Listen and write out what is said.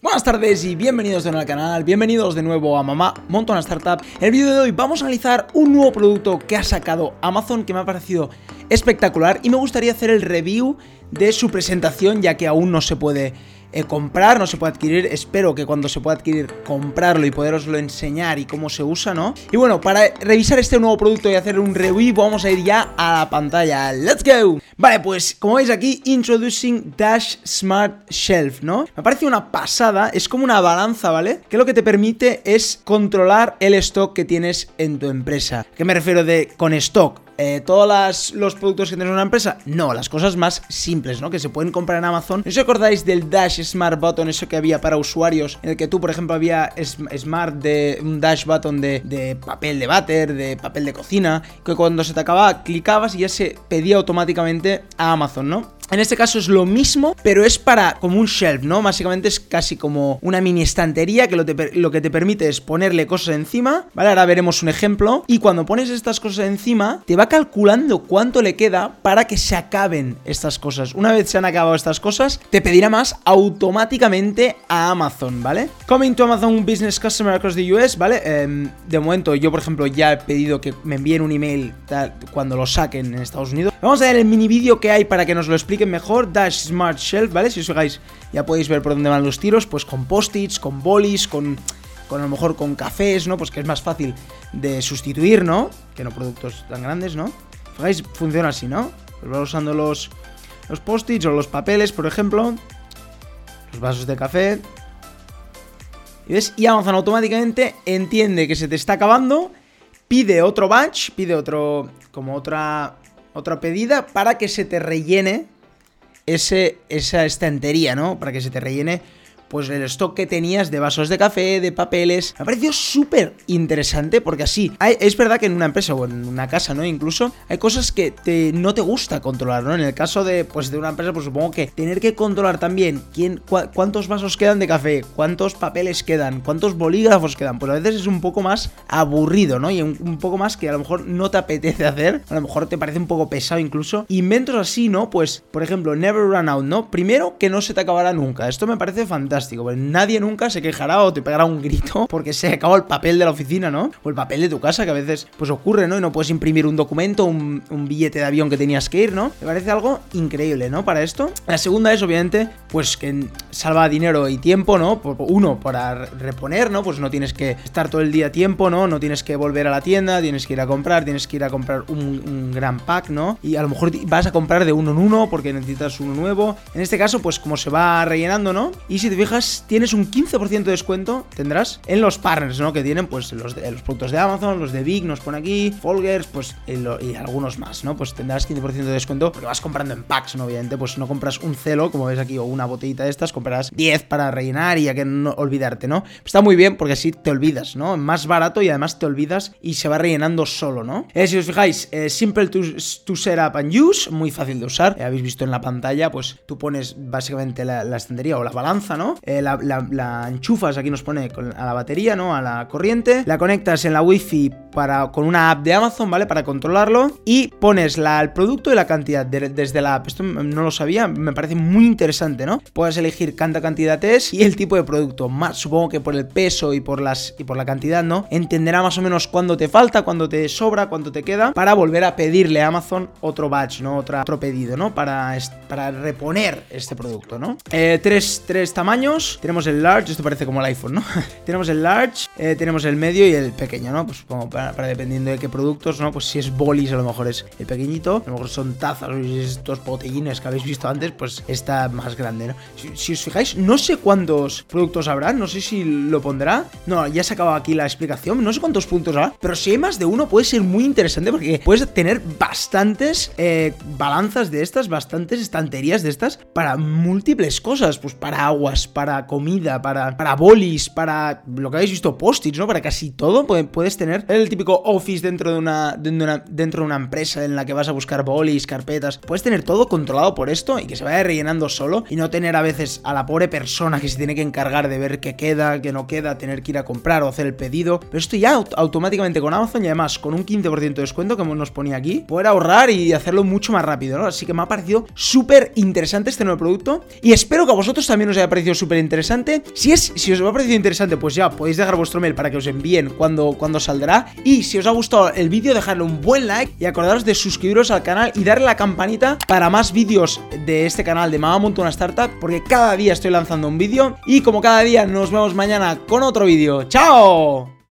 Buenas tardes y bienvenidos de nuevo al canal, bienvenidos de nuevo a Mamá Monta una Startup. En el vídeo de hoy vamos a analizar un nuevo producto que ha sacado Amazon que me ha parecido espectacular y me gustaría hacer el review de su presentación ya que aún no se puede eh, comprar, no se puede adquirir. Espero que cuando se pueda adquirir, comprarlo y poderoslo enseñar y cómo se usa, ¿no? Y bueno, para revisar este nuevo producto y hacer un review, vamos a ir ya a la pantalla. ¡Let's go! Vale, pues como veis aquí, Introducing Dash Smart Shelf, ¿no? Me parece una pasada, es como una balanza, ¿vale? Que lo que te permite es controlar el stock que tienes en tu empresa. ¿Qué me refiero de con stock? Eh, todos los productos que tienes en una empresa? No, las cosas más simples, ¿no? Que se pueden comprar en Amazon. ¿No os acordáis del Dash Smart Button, eso que había para usuarios? En el que tú, por ejemplo, había Smart de un Dash Button de, de papel de váter, de papel de cocina, que cuando se te acababa clicabas y ya se pedía automáticamente a Amazon, ¿no? En este caso es lo mismo, pero es para como un shelf, ¿no? Básicamente es casi como una mini estantería que lo, que te permite es ponerle cosas encima, ¿vale? Ahora veremos un ejemplo. Y cuando pones estas cosas encima, te va calculando cuánto le queda para que se acaben estas cosas. Una vez se han acabado estas cosas, te pedirá más automáticamente a Amazon, ¿vale? Coming to Amazon Business Customer across the US, ¿vale? Eh, de momento yo, por ejemplo, ya he pedido que me envíen un email cuando lo saquen en Estados Unidos. Vamos a ver el mini vídeo que hay para que nos lo explique mejor Dash Smart Shelf, ¿vale? Si os fijáis, ya podéis ver por dónde van los tiros, pues con post-its, con bolis, con, con a lo mejor con cafés, ¿no? Pues que es más fácil de sustituir, ¿no? Que no productos tan grandes, ¿no? Fijáis, funciona así, ¿no? Pues va usando los, los post-its o los papeles, por ejemplo, los vasos de café. ¿Y ves? Y Amazon automáticamente entiende que se te está acabando, pide otro batch, pide otro, como otra otra pedida para que se te rellene ese, esa estantería, ¿no? Para que se te rellene pues el stock que tenías de vasos de café, de papeles. Me ha parecido súper interesante porque así, es verdad que en una empresa o en una casa, ¿no? Incluso hay cosas que no te gusta controlar, ¿no? En el caso de, pues, de una empresa, pues supongo que tener que controlar también quién, cuántos vasos quedan de café, cuántos papeles quedan, cuántos bolígrafos quedan, pues a veces es un poco más aburrido, ¿no? Y un, poco más que a lo mejor no te apetece hacer, a lo mejor te parece un poco pesado incluso. Inventos así, ¿no? Pues, por ejemplo, Never Run Out, ¿no? Primero, que no se te acabará nunca. Esto me parece fantástico fantástico. nadie nunca se quejará o te pegará un grito porque se acabó el papel de la oficina, ¿no? O el papel de tu casa, que a veces pues ocurre, ¿no? Y no puedes imprimir un documento, un, billete de avión que tenías que ir, ¿no? Me parece algo increíble, ¿no? Para esto. La segunda es, obviamente, pues que salva dinero y tiempo, ¿no? Uno, para reponer, ¿no? Pues no tienes que estar todo el día tiempo, ¿no? No tienes que volver a la tienda, tienes que ir a comprar, tienes que ir a comprar un, un gran pack, ¿no? Y a lo mejor vas a comprar de uno en uno porque necesitas uno nuevo. En este caso, pues como se va rellenando, ¿no? Y si te fijas, tienes un 15% de descuento, tendrás en los partners, ¿no? Que tienen pues los, los productos de Amazon, los de Big, nos pone aquí, Folgers, pues y, algunos más, ¿no? Pues tendrás 15% de descuento porque vas comprando en packs, ¿no? Obviamente, pues no compras un celo, como ves aquí, o una botellita de estas, comprarás 10 para rellenar y ya que no olvidarte, ¿no? Está muy bien porque así te olvidas, ¿no? Más barato y además te olvidas y se va rellenando solo, ¿no? Eh, si os fijáis, eh, simple to, to, set up and use, muy fácil de usar. Eh, habéis visto en la pantalla, pues tú pones básicamente la, la estantería o la balanza, ¿no? Eh, la, enchufas, aquí nos pone a la batería, ¿no? A la corriente, la conectas en la wifi para, con una app de Amazon, ¿vale? Para controlarlo y pones la, el producto y la cantidad desde la app. Esto no lo sabía, me parece muy interesante, ¿no? Puedes elegir cuánta cantidad es y el tipo de producto. Más, supongo que por el peso y por, las, y por la cantidad, ¿no? Entenderá más o menos cuándo te falta, cuándo te sobra, cuánto te queda para volver a pedirle a Amazon otro batch, ¿no? Otro pedido, ¿no? Para, para reponer este producto, ¿no? Eh, tres, tres tamaños tenemos el large, esto parece como el iPhone, ¿no? tenemos el large, eh, tenemos el medio y el pequeño, ¿no? Pues como para, dependiendo de qué productos, ¿no? Pues si es bolis a lo mejor es el pequeñito, a lo mejor son tazas estos botellines que habéis visto antes, pues está más grande, ¿no? Si, os fijáis, no sé cuántos productos habrá, no sé si lo pondrá. No, ya se acaba aquí la explicación, no sé cuántos puntos habrá, pero si hay más de uno puede ser muy interesante porque puedes tener bastantes eh, balanzas de estas, bastantes estanterías de estas para múltiples cosas, pues para aguas, para comida, para, para bolis, para lo que habéis visto, post-its, ¿no? Para casi todo puedes tener el, el típico office dentro de una, dentro de una empresa en la que vas a buscar bolis, carpetas, puedes tener todo controlado por esto y que se vaya rellenando solo y no tener a veces a la pobre persona que se tiene que encargar de ver qué queda, qué no queda, tener que ir a comprar o hacer el pedido. Pero esto ya automáticamente con Amazon y además con un 15% de descuento que nos ponía aquí, poder ahorrar y hacerlo mucho más rápido, ¿no? Así que me ha parecido súper interesante este nuevo producto y espero que a vosotros también os haya parecido súper interesante. Si es, si os ha parecido interesante, pues ya podéis dejar vuestro mail para que os envíen cuando, cuando saldrá. Y si os ha gustado el vídeo, dejadle un buen like y acordaros de suscribiros al canal y darle la campanita para más vídeos de este canal de Mamá Monto una Startup, porque cada día estoy lanzando un vídeo y como cada día nos vemos mañana con otro vídeo. ¡Chao!